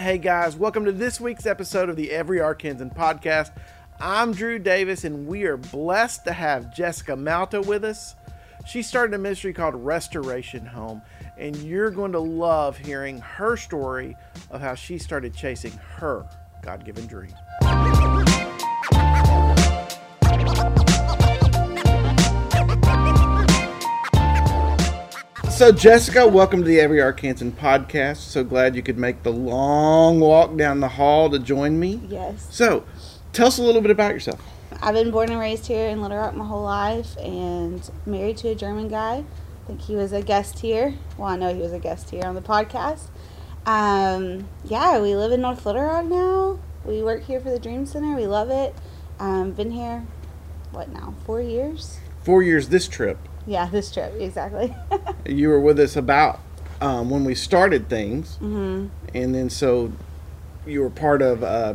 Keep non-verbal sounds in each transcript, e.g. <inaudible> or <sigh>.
Hey guys, welcome to this week's episode of the Every Arkansan podcast. I'm Drew Davis, and we are blessed to have Jessica Malta with us. She started a ministry called Restoration Home, and you're going to love hearing her story of how she started chasing her God given dream. So, Jessica, welcome to the Every Arkansan podcast. So glad you could make the long walk down the hall to join me. Yes. So, tell us a little bit about yourself. I've been born and raised here in Little Rock my whole life and married to a German guy. I think he was a guest here. Well, I know he was a guest here on the podcast. Um, yeah, we live in North Little Rock now. We work here for the Dream Center. We love it. Um, been here, what now, four years? Four years this trip. Yeah, this trip, exactly. <laughs> You were with us about um, when we started things, hmm and then so you were part of uh,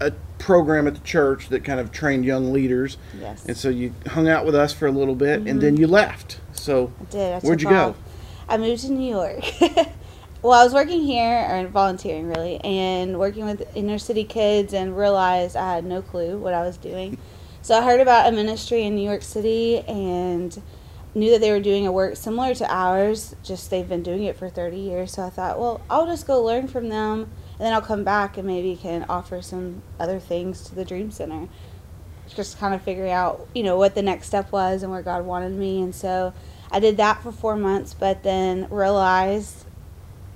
a program at the church that kind of trained young leaders, Yes. and so you hung out with us for a little bit, and then you left. So, I did. I Where'd you go? I moved to New York. <laughs> well, I was working here, or volunteering really, and working with inner city kids, and realized I had no clue what I was doing. <laughs> So I heard about a ministry in New York City and knew that they were doing a work similar to ours. Just they've been doing it for 30 years. So I thought, well, I'll just go learn from them, and then I'll come back and maybe can offer some other things to the Dream Center just kind of figuring out, you know, what the next step was and where God wanted me. And so I did that for four months, but then realized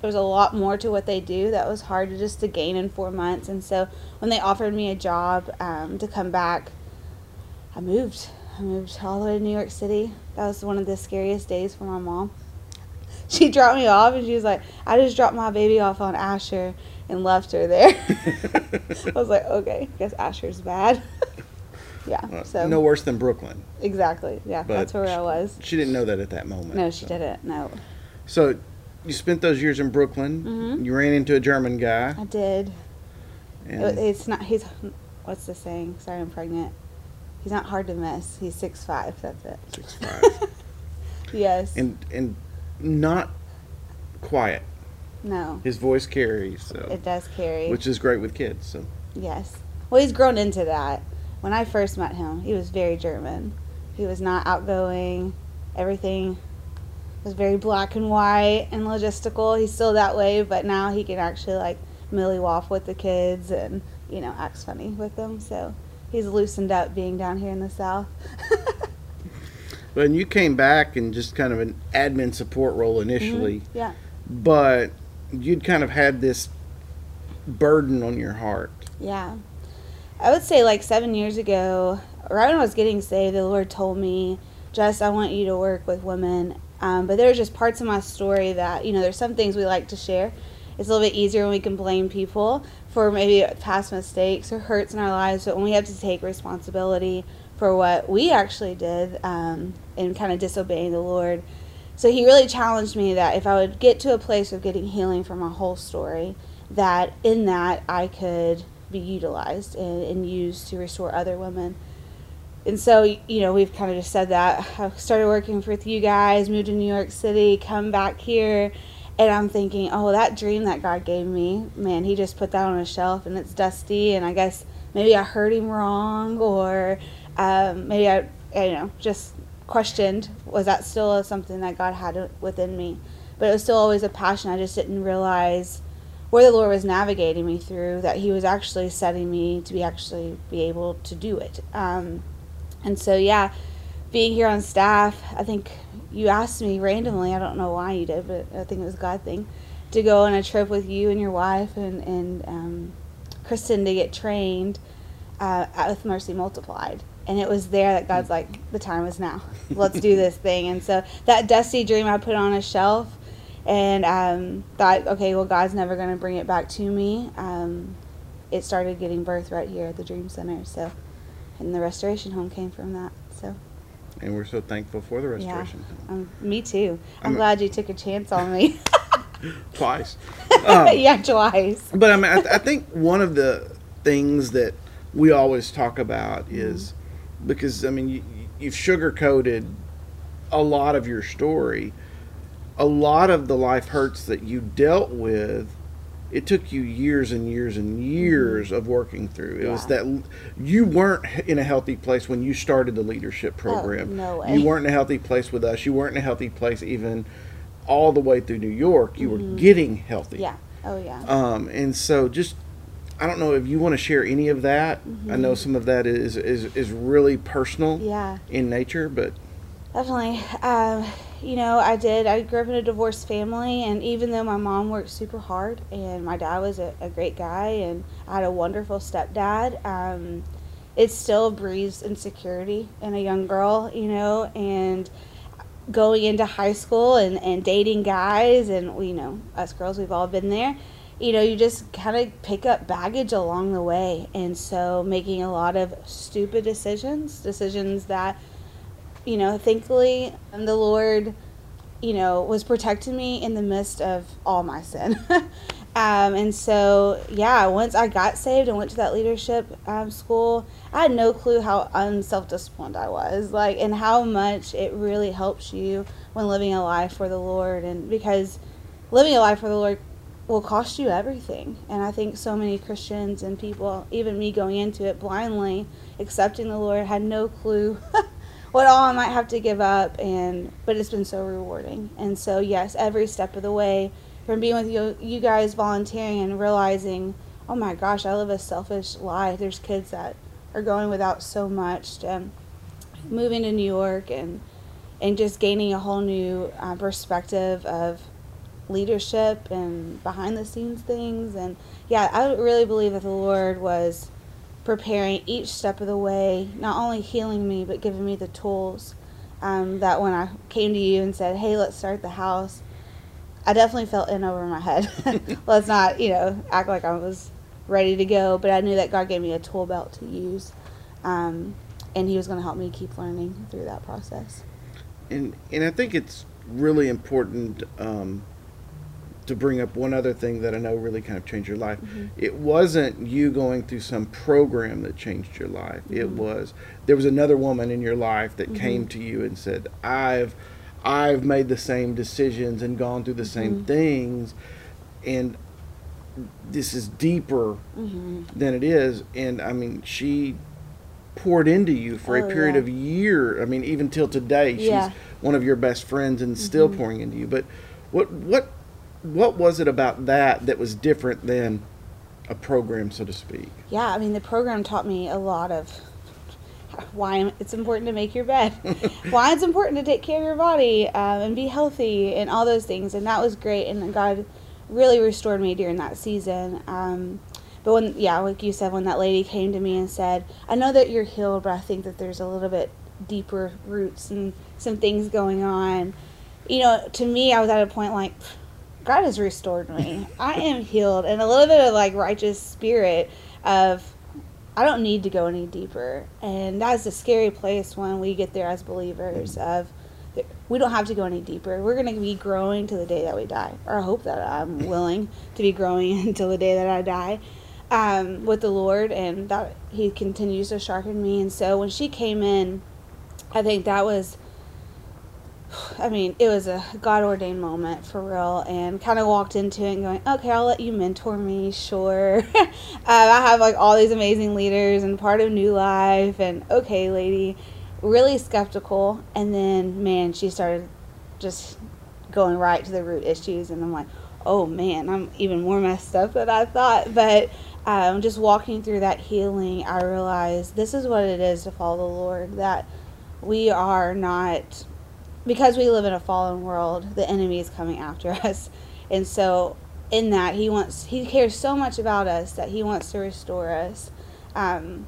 there was a lot more to what they do that was hard to just to gain in four months. And so when they offered me a job um, to come back, I moved. I moved all the way to New York City. That was one of the scariest days for my mom. <laughs> She dropped me off and she was like, I just dropped my baby off on Asher and left her there. <laughs> I was like, okay, I guess Asher's bad. <laughs> yeah, uh, so no worse than Brooklyn. exactly. Yeah, But that's where I was. She didn't know that at that moment. No, she so. didn't. No, So, you spent those years in Brooklyn. Mhm. You ran into a German guy. I did. And It- it's not. He's. What's the saying? Sorry, I'm pregnant. He's not hard to miss. He's six five. That's it. six five. <laughs> Yes. and and not quiet. no, His voice carries, so it does carry. which is great with kids. So Yes. Well, he's grown into that. When I first met him, he was very German. He was not outgoing. Everything was very black and white and logistical. He's still that way, but now he can actually like millie off with the kids and you know acts funny with them. So he's loosened up being down here in the south. <laughs> But you came back in just kind of an admin support role initially, yeah. but you'd kind of had this burden on your heart. Yeah. I would say like seven years ago, right when I was getting saved, the Lord told me, Jess, I want you to work with women. Um, but there were just parts of my story that, you know, there's some things we like to share. It's a little bit easier when we can blame people for maybe past mistakes or hurts in our lives, but when we have to take responsibility for what we actually did um, and kind of disobeying the Lord. So he really challenged me that if I would get to a place of getting healing from my whole story, that in that I could be utilized and, and used to restore other women. And so, you know, we've kind of just said that. I started working with you guys, moved to New York City, come back here, and I'm thinking, oh, that dream that God gave me, man, He just put that on a shelf and it's dusty, and I guess maybe I heard Him wrong, or um, maybe I, you know, just questioned, was that still something that God had within me? But it was still always a passion. I just didn't realize where the Lord was navigating me through, that He was actually setting me to be actually be able to do it. Um, and so, yeah, being here on staff, I think you asked me randomly. I don't know why you did, but I think it was a God thing to go on a trip with you and your wife and and um, Kristen to get trained uh, at- with Mercy Multiplied. And it was there that God's like, the time is now. <laughs> Let's do this thing. And so that dusty dream I put on a shelf and um, thought, okay, well, God's never going to bring it back to me. Um, it started getting birth right here at the Dream Center. So, and the restoration home came from that. And we're so thankful for the yeah, restoration. um, me too. I'm I'm- glad you took a chance on me. <laughs> Twice. <laughs> Um, yeah, twice. But I mean, I, th- I think one of the things that we always talk about is because I mean, you, you've sugarcoated a lot of your story. A lot of the life hurts that you dealt with it took you years and years and years of working through. It was Mm-hmm. That you weren't in a healthy place when you started the leadership program. Oh, no way. You weren't in a healthy place with us. You weren't in a healthy place even all the way through New York. You were getting healthy. Mm-hmm. Yeah. Oh yeah. Um, and so just I don't know if you want to share any of that. I know some of that is is, is really personal Mm-hmm. yeah. in nature, but Definitely. Um, you know, I did. I grew up in a divorced family, and even though my mom worked super hard and my dad was a, a great guy and I had a wonderful stepdad, um, it still breeds insecurity in a young girl, you know, and going into high school and, and dating guys, and, you know, us girls, we've all been there. You know, you just kind of pick up baggage along the way. And so making a lot of stupid decisions, decisions that you know, thankfully, um, the Lord, you know, was protecting me in the midst of all my sin. <laughs> um, and so, yeah, once I got saved and went to that leadership um, school, I had no clue how unself disciplined I was, like, and how much it really helps you when living a life for the Lord. And because living a life for the Lord will cost you everything. And I think so many Christians and people, even me going into it blindly, accepting the Lord, had no clue <laughs> what all I might have to give up and but it's been so rewarding. And so yes, every step of the way from being with you you guys volunteering and realizing, oh my gosh, I live a selfish life. There's kids that are going without so much and moving to New York and and just gaining a whole new uh, perspective of leadership and behind the scenes things and yeah i really believe that the lord was preparing each step of the way not only healing me but giving me the tools um, that when i came to you and said hey let's start the house i definitely felt in over my head. <laughs> <laughs> Let's not you know act like i was ready to go but i knew that god gave me a tool belt to use um, and he was going to help me keep learning through that process. And and I think it's really important um, to bring up one other thing that I know really kind of changed your life. It wasn't you going through some program that changed your life. It was there was another woman in your life that came to you and said, "I've I've made the same decisions and gone through the same things, and this is deeper mm-hmm. than it is." And I mean, she poured into you for a Oh, period yeah. of year. I mean, even till today, she's Yeah. one of your best friends and still Mm-hmm. pouring into you. But what what what was it about that that was different than a program, so to speak? Yeah, I mean, the program taught me a lot of why it's important to make your bed, <laughs> why it's important to take care of your body um, and be healthy, and all those things. And that was great. And God really restored me during that season. Um, but when, yeah, like you said, when that lady came to me and said, I know that you're healed, but I think that there's a little bit deeper roots and some things going on. You know, to me, I was at a point like, God has restored me. I am healed, and a little bit of like righteous spirit of I don't need to go any deeper, and that's a scary place when we get there as believers. Of we don't have to go any deeper. We're going to be growing to the day that we die, or I hope that I'm willing to be growing <laughs> until the day that I die um, with the Lord, and that He continues to sharpen me. And so when she came in, I think that was I mean, it was a God ordained moment for real, and kind of walked into it and going, okay, I'll let you mentor me, sure. uh, <laughs> I have like all these amazing leaders and part of New Life, and okay, lady, really skeptical. And then, man, she started just going right to the root issues, and I'm like, oh man, I'm even more messed up than I thought. But um, just walking through that healing, I realized this is what it is to follow the Lord, that we are not because we live in a fallen world, the enemy is coming after <laughs> us. And so in that he wants he cares so much about us that he wants to restore us. Um,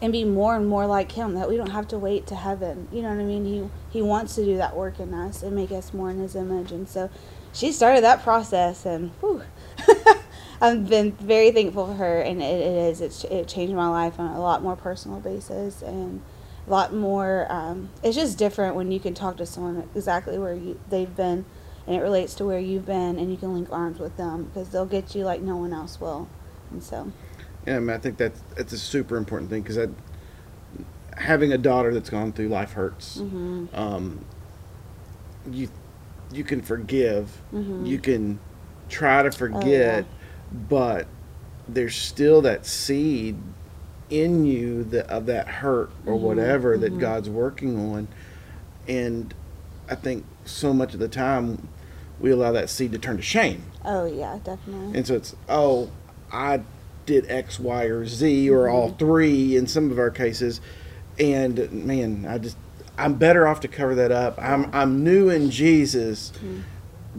and be more and more like him that we don't have to wait to heaven. You know what I mean? He he wants to do that work in us and make us more in his image. And so she started that process and whew, <laughs> I've been very thankful for her and it, it is it's it changed my life on a lot more personal basis and a lot more um, it's just different when you can talk to someone exactly where you they've been and it relates to where you've been and you can link arms with them because they'll get you like no one else will and so Yeah, I, mean, I think that's that's a super important thing because having a daughter that's gone through life hurts. mhm, Um, you you can forgive, mhm. you can try to forget, but there's still that seed in you that, of that hurt or mm-hmm. whatever that mm-hmm. God's working on. And I think so much of the time we allow that seed to turn to shame. Oh yeah, definitely. And so it's, oh, I did X, Y, or Z, or all mm-hmm. three in some of our cases. And man, I just, I'm better off to cover that up. I'm, I'm new in Jesus,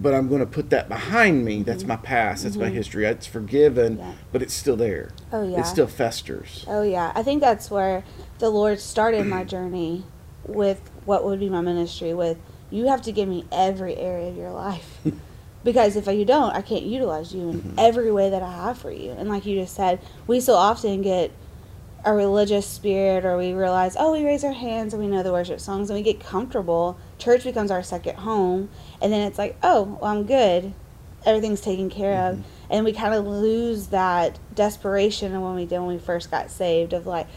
but I'm going to put that behind me. That's mm-hmm. my past. That's my mm-hmm. history. It's forgiven, Yeah. but it's still there. Oh yeah. It still festers. Oh yeah, I think that's where the Lord started my <clears throat> journey with what would be my ministry with you have to give me every area of your life. <laughs> because if you don't, I can't utilize you in mm-hmm. every way that I have for you. And like you just said, we so often get a religious spirit or we realize, oh, we raise our hands and we know the worship songs and we get comfortable. Church becomes our second home. And then it's like, oh, well, I'm good. Everything's taken care of. Mm-hmm. And we kind of lose that desperation of when we did when we first got saved of like,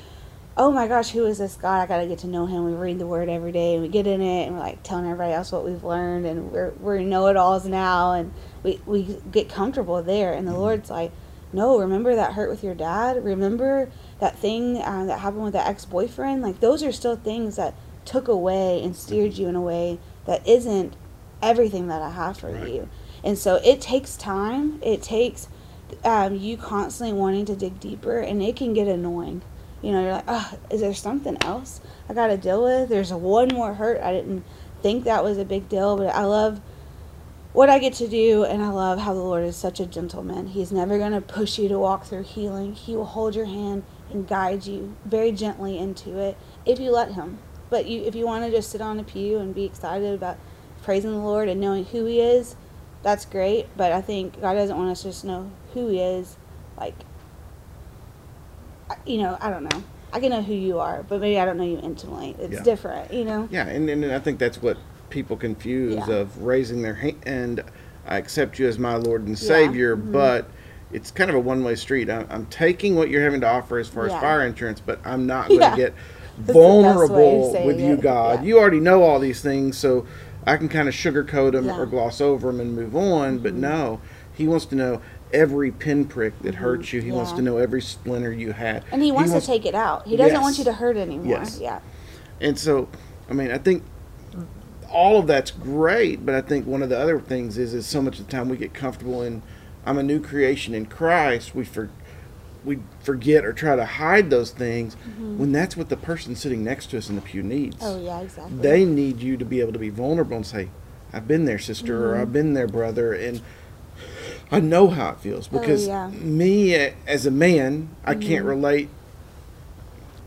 oh my gosh, who is this God? I got to get to know him. We read the word every day and we get in it and we're like telling everybody else what we've learned and we're, we're know it alls now and we, we get comfortable there. And the mm-hmm. Lord's like, no, remember that hurt with your dad? Remember that thing um, that happened with the ex boyfriend? Like, those are still things that took away and steered you in a way that isn't everything that I have for Right. you. And so it takes time. It takes um, you constantly wanting to dig deeper, and it can get annoying. You know, you're like, oh, is there something else I got to deal with? There's one more hurt. I didn't think that was a big deal, but I love what I get to do, and I love how the Lord is such a gentleman. He's never going to push you to walk through healing. He will hold your hand and guide you very gently into it if you let Him. But you, if you want to just sit on a pew and be excited about praising the Lord and knowing who He is, that's great. But I think God doesn't want us to just know who He is, like, you know, I don't know. I can know who you are, but maybe I don't know you intimately. It's Yeah. different, you know. Yeah, and, and I think that's what people confuse Yeah. of raising their hand. I accept you as my Lord and Yeah, Savior, mhm. but it's kind of a one-way street. I'm, I'm taking what you're having to offer as far as fire insurance, but I'm not going to Yeah. get <laughs> That's the best way of vulnerable with you, it. God. Yeah. You already know all these things, so I can kind of sugarcoat them Yeah. or gloss over them and move on. But Mhm. no, He wants to know every pinprick that hurts you. He wants to know every splinter you had. And he wants, to take it out. He doesn't want you to hurt anymore. Yes. Yeah. And so, I mean, I think all of that's great, but I think one of the other things is is so much of the time we get comfortable in I'm a new creation in Christ. We for we forget or try to hide those things when that's what the person sitting next to us in the pew needs. Mm-hmm. Oh yeah, exactly. They need you to be able to be vulnerable and say, "I've been there, sister," or Mm-hmm. "I've been there, brother," and I know how it feels because Oh, yeah. Mm-hmm. me as a man, I can't relate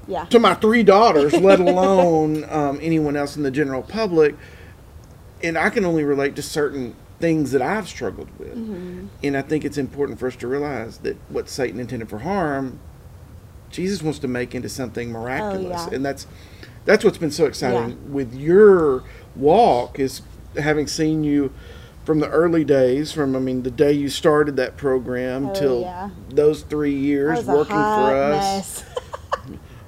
yeah. to my three daughters, let alone <laughs> um, anyone else in the general public. And I can only relate to certain things that I've struggled with. Mm-hmm. And I think it's important for us to realize that what Satan intended for harm, Jesus wants to make into something miraculous. Oh, yeah. And that's that's what's been so exciting Yeah. with your walk is having seen you from the early days, from I mean the day you started that program Oh, till yeah. those three years working for us. <laughs>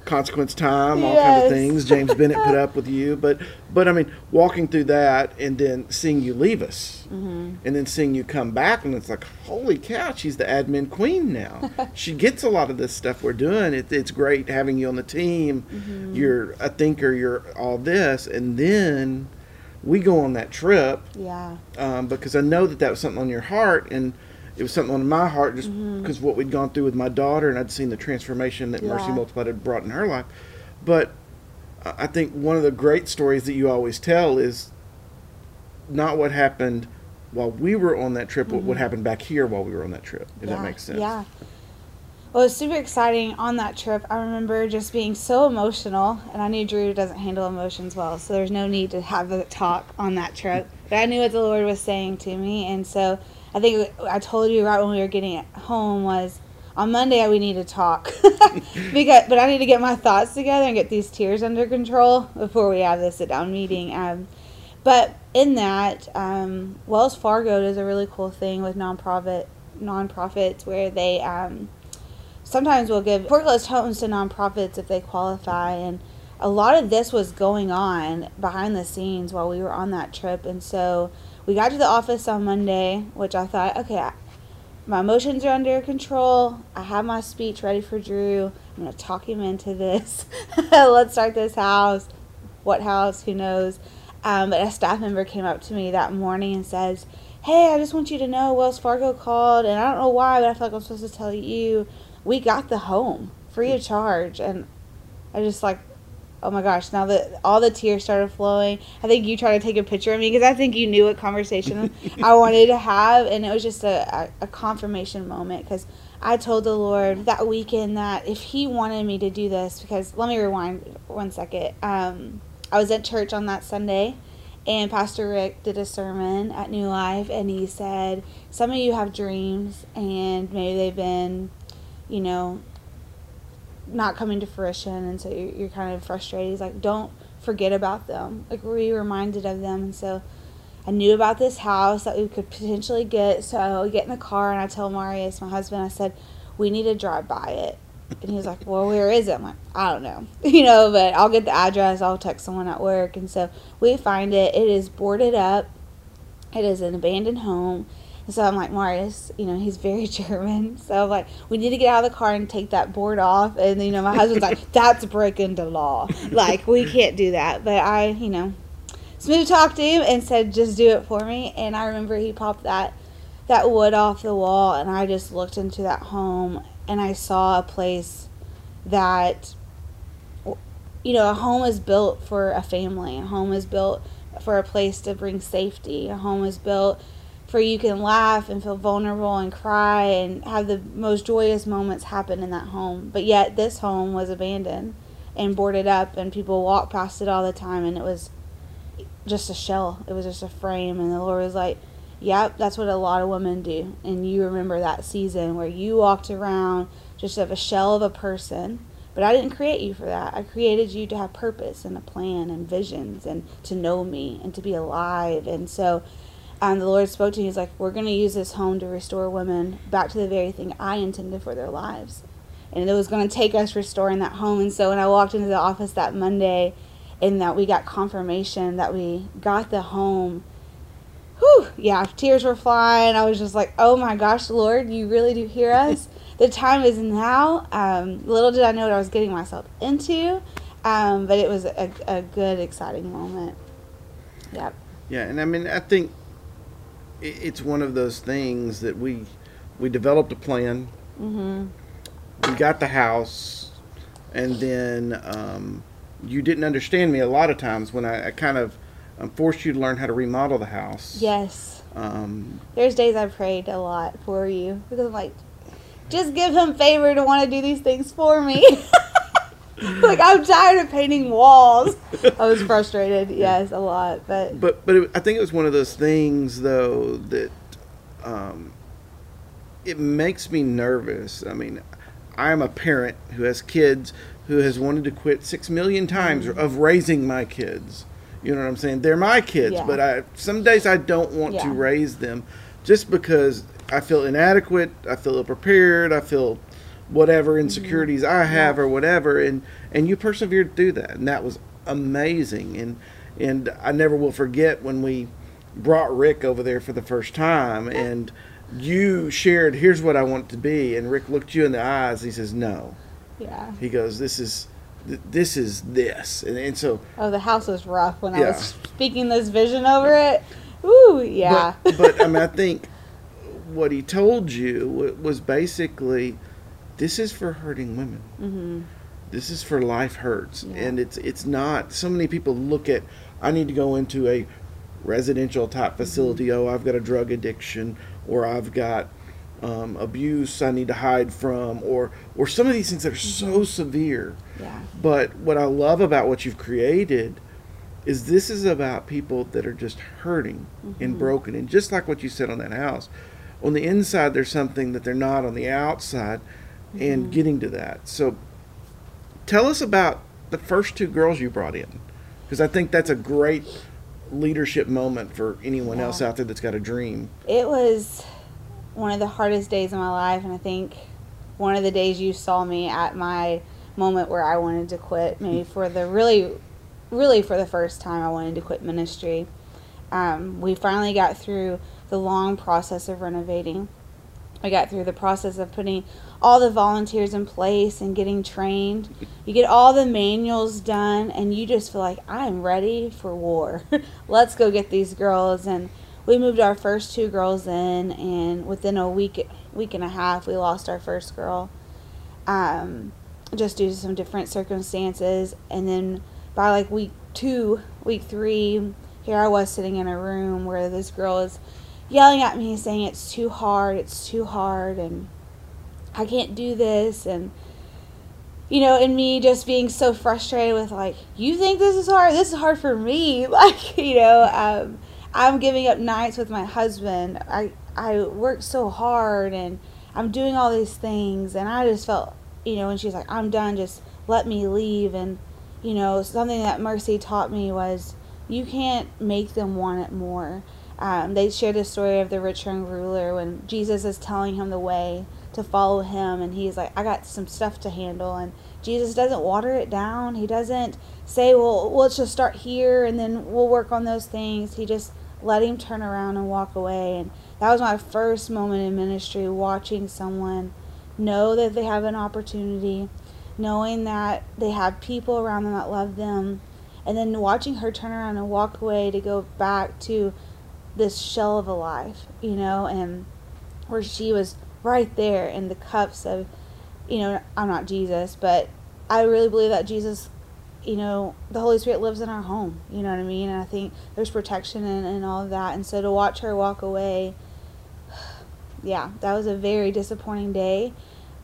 consequence time, all kinds of things. James Bennett put up with you, but but I mean, walking through that and then seeing you leave us, Mm-hmm. and then seeing you come back, and it's like, holy cow, she's the admin queen now. <laughs> she gets a lot of this stuff we're doing. It, it's great having you on the team. Mm-hmm. You're a thinker. You're all this, and then we go on that trip yeah. um, because I know that that was something on your heart, and it was something on my heart just mm-hmm. because what we'd gone through with my daughter, and I'd seen the transformation that Mercy Multiplied had brought in her life. But I think one of the great stories that you always tell is not what happened while we were on that trip, but what mm-hmm. happened back here while we were on that trip. If that makes sense. Yeah. Well, it was super exciting on that trip. I remember just being so emotional, and I knew Drew doesn't handle emotions well, so there's no need to have a talk on that trip. But I knew what the Lord was saying to me, and so I think I told you right when we were getting home was on Monday we need to talk. <laughs> Because, but I need to get my thoughts together and get these tears under control before we have this sit down meeting. Um, but in that, um, Wells Fargo does a really cool thing with nonprofit nonprofits where they um, sometimes will give foreclosed homes to nonprofits if they qualify. And a lot of this was going on behind the scenes while we were on that trip. And so we got to the office on Monday, which I thought, okay, I, my emotions are under control. I have my speech ready for Drew. I'm going to talk him into this. <laughs> Let's start this house. What house? Who knows? Um, but a staff member came up to me that morning and says, Hey, I just want you to know Wells Fargo called, and I don't know why, but I feel like I'm supposed to tell you we got the home free of charge. And I just like, oh my gosh, now that all the tears started flowing, I think you tried to take a picture of me because I think you knew what conversation <laughs> I wanted to have. And it was just a, a, confirmation moment because I told the Lord that weekend that if He wanted me to do this, because let me rewind one second. Um, I was at church on that Sunday, and Pastor Rick did a sermon at New Life, and he said, Some of you have dreams, and maybe they've been, you know, not coming to fruition, and so you're, kind of frustrated. He's like, Don't forget about them. Like, be reminded of them. And so I knew about this house that we could potentially get. So we get in the car, and I tell Marius, my husband, I said, We need to drive by it and he was like, Well, where is it? I'm like, I don't know. <laughs> You know, but I'll get the address, I'll text someone at work. And so we find it. It is boarded up, it is an abandoned home. And so I'm like, Marius, you know, he's very <laughs> German. So I'm like, we need to get out of the car and take that board off. And, you know, my husband's like, <laughs> that's breaking the law. Like, we can't do that. But I, you know, smooth talked to him and said, just do it for me. And I remember he popped that that wood off the wall and I just looked into that home and I saw a place that you know, a home is built for a family. A home is built for a place to bring safety. A home is built for you can laugh and feel vulnerable and cry and have the most joyous moments happen in that home. But yet this home was abandoned and boarded up and people walk past it all the time and it was just a shell. It was just a frame and the Lord was like, Yep, that's what a lot of women do. And you remember that season where you walked around just of a shell of a person. But I didn't create you for that. I created you to have purpose and a plan and visions and to know me and to be alive. And so um, the Lord spoke to me. He's like, We're going to use this home to restore women back to the very thing I intended for their lives. And it was going to take us restoring that home. And so when I walked into the office that Monday, and that we got confirmation that we got the home whew, yeah, tears were flying. I was just like, oh my gosh, Lord, you really do hear us. <laughs> the time is now. Um, little did I know what I was getting myself into, um, but it was a, a good, exciting moment. Yep. Yeah, and I mean, I think it's one of those things that we we developed a plan. Mm-hmm. We got the house, and then um, you didn't understand me a lot of times when I, I kind of um, forced you to learn how to remodel the house. Yes. Um, There's days I prayed a lot for you because I'm like, just give him favor to want to do these things for me. <laughs> <laughs> like I'm tired of painting walls. I was frustrated, <laughs> yes, a lot, but but but it, I think it was one of those things though that um, it makes me nervous. I mean, I am a parent who has kids who has wanted to quit six million times mm-hmm. of raising my kids. You know what I'm saying? They're my kids, yeah. but I some days I don't want yeah. to raise them just because I feel inadequate, I feel ill prepared, I feel whatever mm-hmm. insecurities mm-hmm. I have yeah. or whatever and and you persevered through that and that was amazing and and I never will forget when we brought Rick over there for the first time and you shared here's what I want to be and Rick looked you in the eyes he says no. Yeah. He goes this is this is this, and, and so. Oh, the house was rough when yeah. I was speaking this vision over it. Ooh, yeah. But, but I mean, I <laughs> think what he told you was basically, this is for hurting women. Mm-hmm. This is for life hurts, yeah. and it's it's not. So many people look at, I need to go into a residential type mm-hmm. facility. Mm-hmm. Oh, I've got a drug addiction, or I've got um, abuse I need to hide from, or or some of these things that are mm-hmm. so severe. Yeah. But what I love about what you've created is this is about people that are just hurting mm-hmm. and broken, and just like what you said on that house, on the inside there's something that they're not on the outside, mm-hmm. and getting to that. So, tell us about the first two girls you brought in, because I think that's a great leadership moment for anyone yeah. else out there that's got a dream. It was one of the hardest days of my life, and I think one of the days you saw me at my moment where I wanted to quit, maybe <laughs> for the really, really for the first time, I wanted to quit ministry. Um, we finally got through the long process of renovating. We got through the process of putting all the volunteers in place and getting trained. You get all the manuals done, and you just feel like I'm ready for war. <laughs> Let's go get these girls. And we moved our first two girls in, and within a week, week and a half, we lost our first girl, um, just due to some different circumstances. And then by like week two, week three, here I was sitting in a room where this girl is yelling at me saying it's too hard, it's too hard, and I can't do this. And, you know, and me just being so frustrated with, like, you think this is hard? This is hard for me. <laughs> Like, you know, um, I'm giving up nights with my husband. I, I work so hard and I'm doing all these things. And I just felt, you know, and she's like, I'm done, just let me leave. And, you know, something that Mercy taught me was you can't make them want it more. Um, they shared the story of the rich ruler when Jesus is telling him the way to follow him, and he's like, I got some stuff to handle. And Jesus doesn't water it down. He doesn't say, Well, let's just start here and then we'll work on those things. He just let him turn around and walk away. And that was my first moment in ministry watching someone know that they have an opportunity, knowing that they have people around them that love them, and then watching her turn around and walk away to go back to this shell of a life, you know, and where she was right there in the cups of, you know, I'm not Jesus, but I really believe that Jesus, you know, the Holy Spirit lives in our home, you know what I mean? And I think there's protection and, and all of that. And so to watch her walk away, <sighs> yeah, that was a very disappointing day.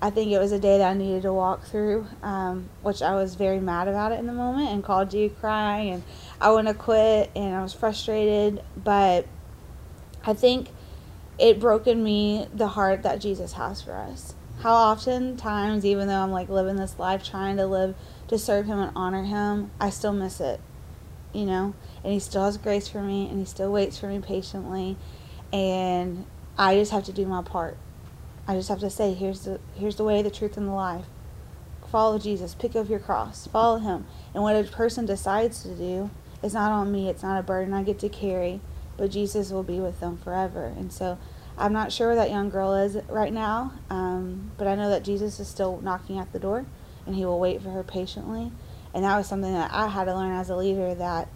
I think it was a day that I needed to walk through, um, which I was very mad about it in the moment and called you crying and I want to quit and I was frustrated, but I think it broke in me the heart that Jesus has for us. How often times, even though I'm like living this life trying to live to serve Him and honor Him, I still miss it, you know? And He still has grace for me and He still waits for me patiently. And I just have to do my part. I just have to say, here's the here's the way, the truth, and the life. Follow Jesus. Pick up your cross. Follow Him. And what a person decides to do is not on me. It's not a burden I get to carry but Jesus will be with them forever. And so I'm not sure where that young girl is right now, um, but I know that Jesus is still knocking at the door and he will wait for her patiently. And that was something that I had to learn as a leader that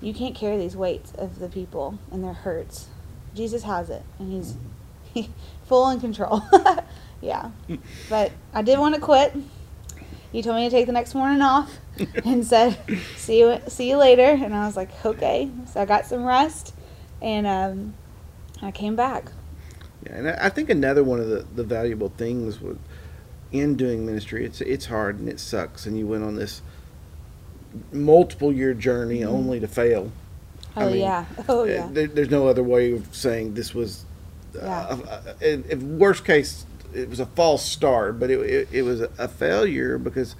you can't carry these weights of the people and their hurts. Jesus has it, and he's <laughs> full in control. <laughs> yeah. But I did want to quit. He told me to take the next morning off <laughs> and said, "See you, see you later." And I was like, "Okay." So I got some rest and um, I came back. Yeah, and I think another one of the, the valuable things with in doing ministry, it's it's hard and it sucks, and you went on this multiple year journey mm-hmm. only to fail. Oh I mean, yeah, <laughs> oh yeah. There, there's no other way of saying this was. Uh, yeah. Uh, worst case, it was a false start, but it, it, it was a failure because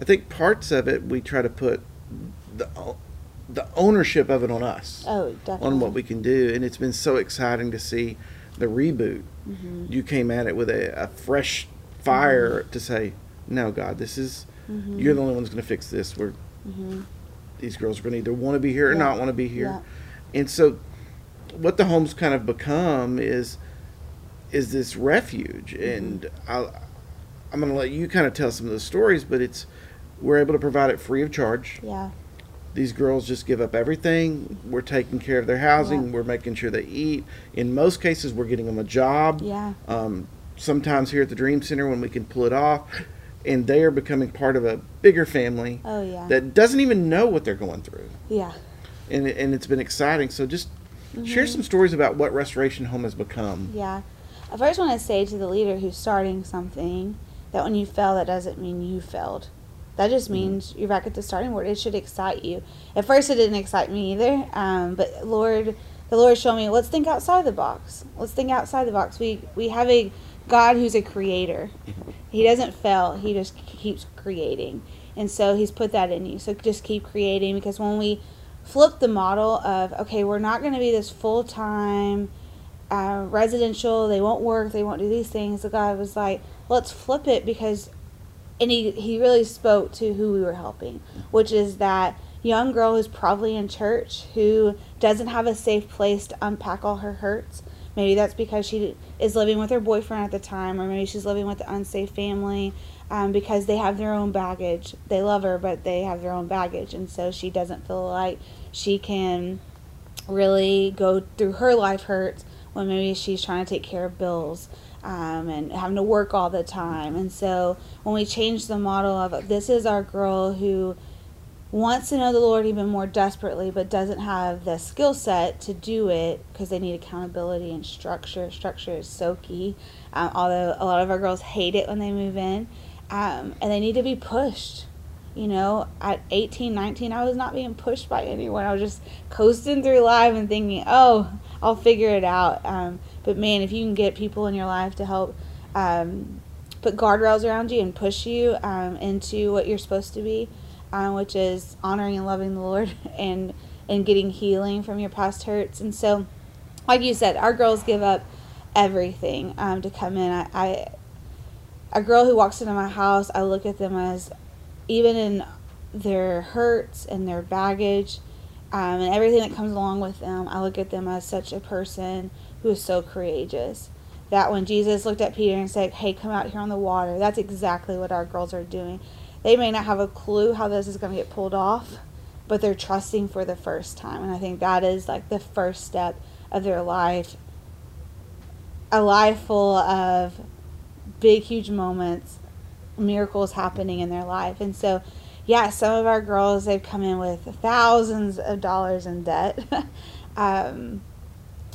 I think parts of it we try to put the the ownership of it on us. Oh, definitely. On what we can do, and it's been so exciting to see the reboot. Mm-hmm. You came at it with a, a fresh fire mm-hmm. to say, "No, God, this is mm-hmm. you're the only one who's going to fix this. We're mm-hmm. these girls are going to either want to be here or yeah. not want to be here." Yeah. And so, what the homes kind of become is is this refuge, mm-hmm. and i I'm going to let you kind of tell some of the stories, but it's we're able to provide it free of charge. Yeah these girls just give up everything. We're taking care of their housing. Yeah. We're making sure they eat. In most cases, we're getting them a job. Yeah. Um, sometimes here at the Dream Center when we can pull it off, and they are becoming part of a bigger family. Oh yeah. That doesn't even know what they're going through. Yeah. And and it's been exciting. So just mm-hmm. share some stories about what Restoration Home has become. Yeah. I first want to say to the leader who's starting something that when you fail, that doesn't mean you failed. That just means mm-hmm. you're back at the starting board. It should excite you. At first, it didn't excite me either. Um, but Lord, the Lord showed me, let's think outside the box. Let's think outside the box. We we have a God who's a creator. <laughs> He doesn't fail. He just keeps creating, and so He's put that in you. So just keep creating because when we flip the model of okay, we're not going to be this full time. Uh, residential, they won't work, they won't do these things. The God was like, let's flip it because and he he really spoke to who we were helping, which is that young girl who's probably in church who doesn't have a safe place to unpack all her hurts. Maybe that's because she is living with her boyfriend at the time, or maybe she's living with an unsafe family um, because they have their own baggage. They love her, but they have their own baggage, and so she doesn't feel like she can really go through her life hurts when maybe she's trying to take care of bills um, and having to work all the time. And so when we change the model of this is our girl who wants to know the Lord even more desperately, but doesn't have the skill set to do it because they need accountability and structure. Structure is so key. Um, although a lot of our girls hate it when they move in, um, and they need to be pushed. You know, at 18, 19, I was not being pushed by anyone. I was just coasting through life and thinking, oh, I'll figure it out. Um, but man, if you can get people in your life to help um, put guardrails around you and push you um, into what you're supposed to be, um, which is honoring and loving the Lord <laughs> and and getting healing from your past hurts. And so, like you said, our girls give up everything um, to come in. I, I a girl who walks into my house, I look at them as even in their hurts and their baggage um, and everything that comes along with them, I look at them as such a person who is so courageous. That when Jesus looked at Peter and said, Hey, come out here on the water, that's exactly what our girls are doing. They may not have a clue how this is going to get pulled off, but they're trusting for the first time. And I think that is like the first step of their life. A life full of big, huge moments, miracles happening in their life. And so, yeah, some of our girls, they've come in with thousands of dollars in debt. <laughs> um,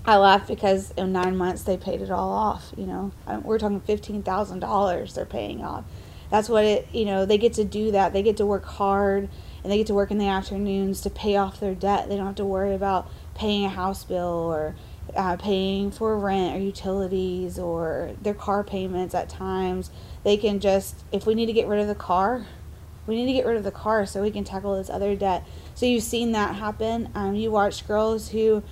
I laugh because in nine months they paid it all off. You know, we're talking fifteen thousand dollars they're paying off. That's what it. You know, they get to do that. They get to work hard and they get to work in the afternoons to pay off their debt. They don't have to worry about paying a house bill or uh, paying for rent or utilities or their car payments at times. They can just, if we need to get rid of the car, we need to get rid of the car so we can tackle this other debt. So you've seen that happen. Um, you watch girls who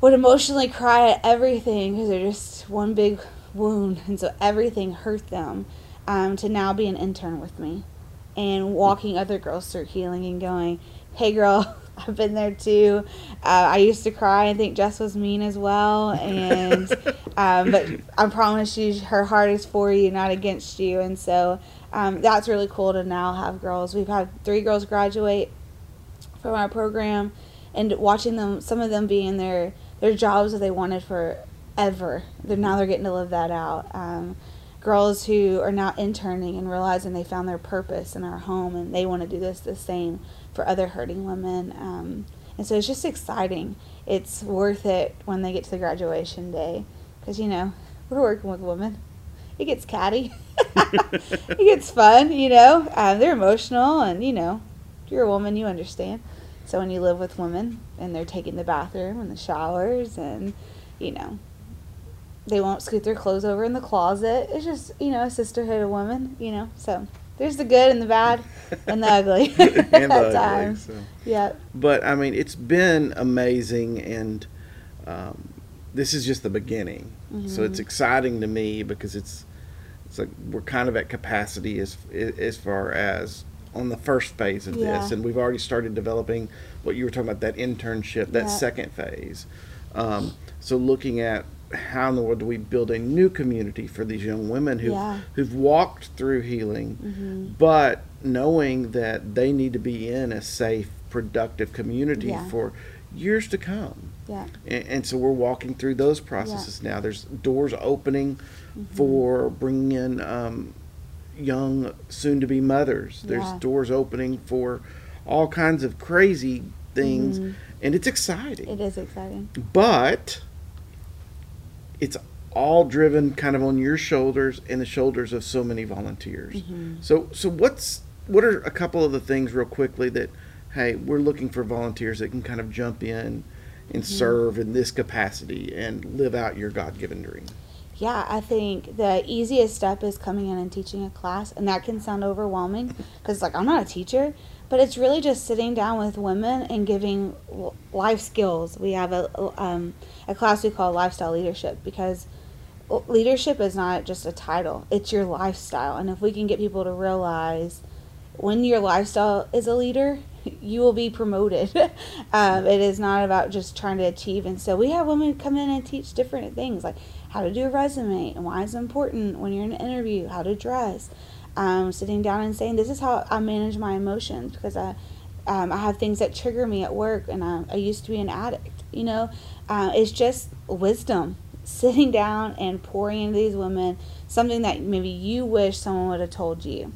would emotionally cry at everything because they're just one big wound, and so everything hurt them. Um, to now be an intern with me and walking other girls through healing and going, "Hey, girl." <laughs> I've been there too. Uh, I used to cry and think Jess was mean as well, and <laughs> um, but I promise you, her heart is for you, not against you, and so um, that's really cool to now have girls. We've had three girls graduate from our program, and watching them, some of them be in their their jobs that they wanted forever. They're now they're getting to live that out. Um, girls who are now interning and realizing they found their purpose in our home, and they want to do this the same for other hurting women. Um, and so it's just exciting. It's worth it when they get to the graduation day, because you know we're working with women. It gets catty. <laughs> it gets fun, you know. Um, they're emotional, and you know, you're a woman, you understand. So when you live with women and they're taking the bathroom and the showers, and you know, they won't scoot their clothes over in the closet. It's just you know a sisterhood of women, you know. So there's the good and the bad and the ugly <laughs> and <laughs> the ugly. So. Yeah. But I mean, it's been amazing, and um, this is just the beginning. Mm-hmm. So it's mm-hmm. exciting to me because it's it's like we're kind of at capacity as as far as on the first phase of yeah. this, and we've already started developing what you were talking about that internship, that yeah. second phase. Um, so looking at how in the world do we build a new community for these young women who've, yeah. who've walked through healing, mm-hmm. but knowing that they need to be in a safe, productive community for years to come. Yeah. And, and, so we're walking through those processes now. There's doors opening mm-hmm. for bringing in um, young, soon to be mothers. There's yeah. doors opening for all kinds of crazy things. Mm-hmm. And it's exciting. It is exciting. But it's all driven kind of on your shoulders and the shoulders of so many volunteers. Mm-hmm. So so what's what are a couple of the things real quickly that hey, we're looking for volunteers that can kind of jump in and mm-hmm. serve in this capacity and live out your God-given dream? Yeah, I think the easiest step is coming in and teaching a class, and that can sound overwhelming because, like, I'm not a teacher, but it's really just sitting down with women and giving life skills. We have a um, a class we call lifestyle leadership because leadership is not just a title; it's your lifestyle. And if we can get people to realize when your lifestyle is a leader, <laughs> you will be promoted. <laughs> um, it is not about just trying to achieve. And so we have women come in and teach different things like how to do a resume and why it's important when you're in an interview, how to dress. Um, sitting down and saying, This is how I manage my emotions because I, um, I have things that trigger me at work and I, I used to be an addict. You know, uh, it's just wisdom <laughs> sitting down and pouring into these women something that maybe you wish someone would have told you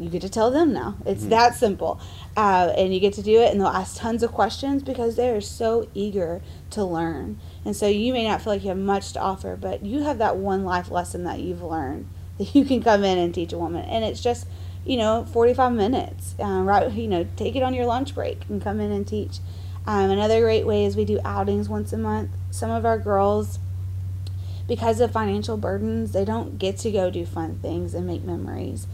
you get to tell them now. It's mm-hmm. that simple. Uh, and you get to do it, and they'll ask tons of questions because they are so eager to learn. And so you may not feel like you have much to offer, but you have that one life lesson that you've learned <laughs> that you can come in and teach a woman. And it's just, you know, 45 minutes. Uh, right, you know, take it on your lunch break and come in and teach. Um, another great way is we do outings once a month. Some of our girls, because of financial burdens, they don't get to go do fun things and make memories.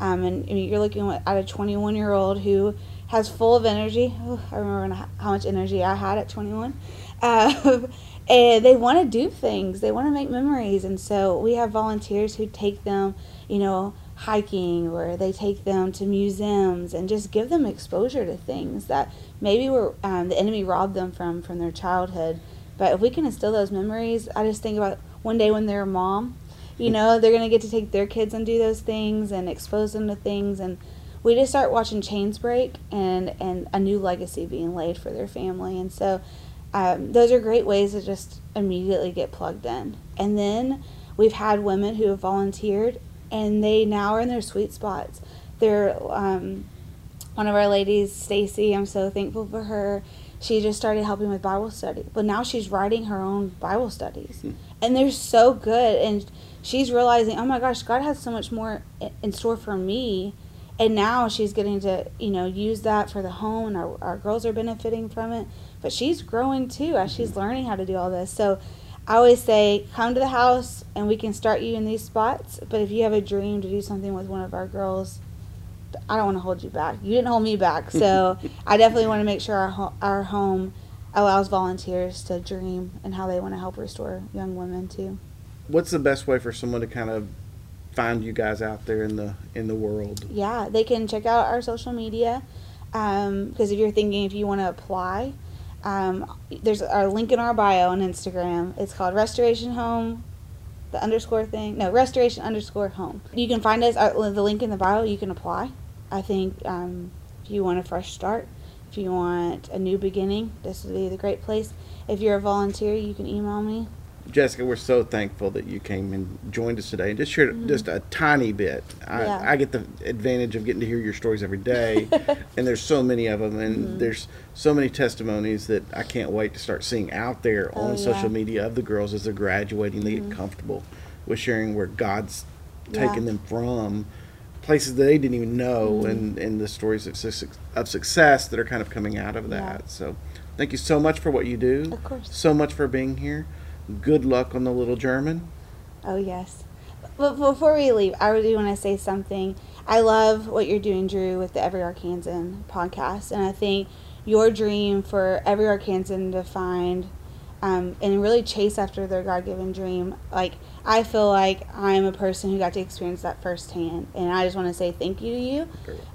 Um, and, you're looking at a 21 year old who has full of energy. Oh, I remember how much energy I had at 21. <laughs> Uh, and they want to do things, they want to make memories. And so we have volunteers who take them, you know, hiking or they take them to museums and just give them exposure to things that maybe were um, the enemy robbed them from from their childhood. But if we can instill those memories, I just think about one day when they're a mom you know, they're gonna get to take their kids and do those things and expose them to things and we just start watching chains break and and a new legacy being laid for their family and so um, those are great ways to just immediately get plugged in and then we've had women who have volunteered and they now are in their sweet spots they're um, one of our ladies stacy i'm so thankful for her she just started helping with bible study but now she's writing her own bible studies hmm. and they're so good and she's realizing, oh my gosh, God has so much more in store for me. And now she's getting to, you know, use that for the home, and our, our girls are benefiting from it. But she's growing too as she's learning how to do all this. So I always say, come to the house and we can start you in these spots. But if you have a dream to do something with one of our girls, I don't want to hold you back. You didn't hold me back. So <laughs> I definitely want to make sure our, ho- our home allows volunteers to dream and how they want to help restore young women too what's the best way for someone to kind of find you guys out there in the in the world? Yeah, they can check out our social media because um, if you're thinking if you want to apply, um, there's our link in our bio on Instagram. It's called Restoration Home, the underscore thing. No, Restoration underscore Home. You can find us. Uh, the link in the bio. You can apply. I think um, if you want a fresh start, if you want a new beginning, this would be the great place. If you're a volunteer, you can email me Jessica, we're so thankful that you came and joined us today and just shared mm-hmm. just a tiny bit. I, yeah. I, get the advantage of getting to hear your stories every day, <laughs> and there's so many of them, and mm-hmm. there's so many testimonies that I can't wait to start seeing out there oh, on yeah. social media of the girls as they're graduating. They mm-hmm. get comfortable with sharing where God's taken them from places that they didn't even know, mm-hmm. and, and the stories of, of success that are kind of coming out of that. So, thank you so much for what you do. Of course. So much for being here good luck on the little German. Oh, yes. But before we leave, I really want to say something. I love what you're doing, Drew, with the Every Arkansan podcast. And I think your dream for every Arkansan to find um, and really chase after their God given dream. Like, I feel like I'm a person who got to experience that firsthand. And I just want to say thank you to you.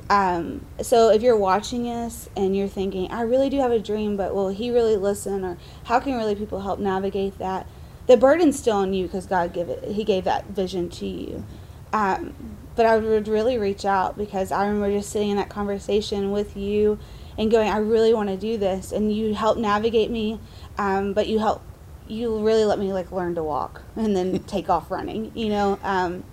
Um, so, if you're watching us and you're thinking, I really do have a dream, but will he really listen? Or how can really people help navigate that? The burden's still on you because God gave it, He gave that vision to you. Um, but I would really reach out because I remember just sitting in that conversation with you and going, I really want to do this. And you help navigate me um, but you help you really let me like learn to walk and then <laughs> take off running you know? Um,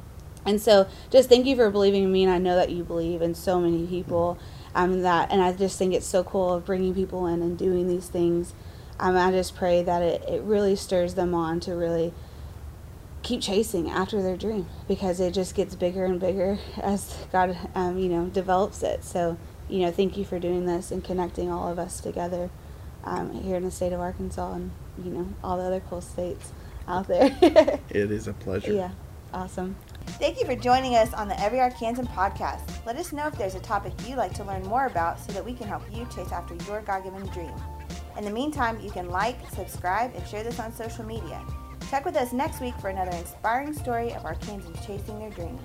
and so just thank you for believing in me and i know that you believe in so many people um, that and i just think it's so cool of bringing people in and doing these things. Um, i just pray that it, it really stirs them on to really keep chasing after their dream because it just gets bigger and bigger as god um, you know develops it. So you know thank you for doing this and connecting all of us together um, here in the state of Arkansas and you know all the other cool states out there. <laughs> it is a pleasure. Yeah, awesome. Thank you for joining us on the Every Arkansan podcast. Let us know if there's a topic you'd like to learn more about so that we can help you chase after your God given dream. In the meantime, you can like, subscribe, and share this on social media. Check with us next week for another inspiring story of Arkansans chasing their dreams.